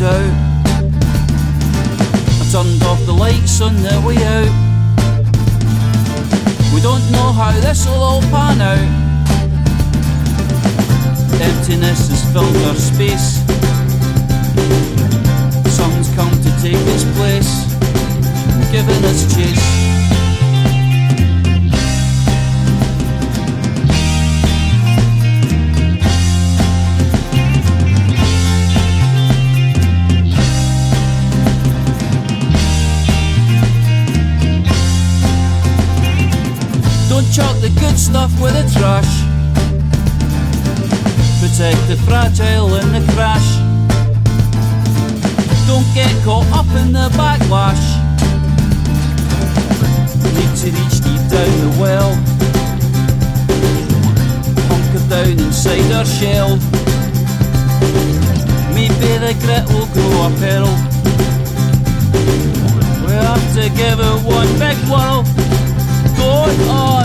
headed. I turned off the lights on the way out. We don't know how this'll all pan out. Emptiness has filled our space. Something's come to take its place, giving us chase. Don't chuck the good stuff with the trash. Protect the fragile in the crash. Don't get caught up in the backlash. Need to reach deep down the well. Hunker down inside our shell. Maybe the grit will grow uphill. We have to give it one big whirl going on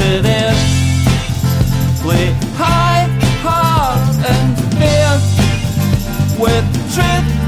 to. Play high, hard, and fair with truth.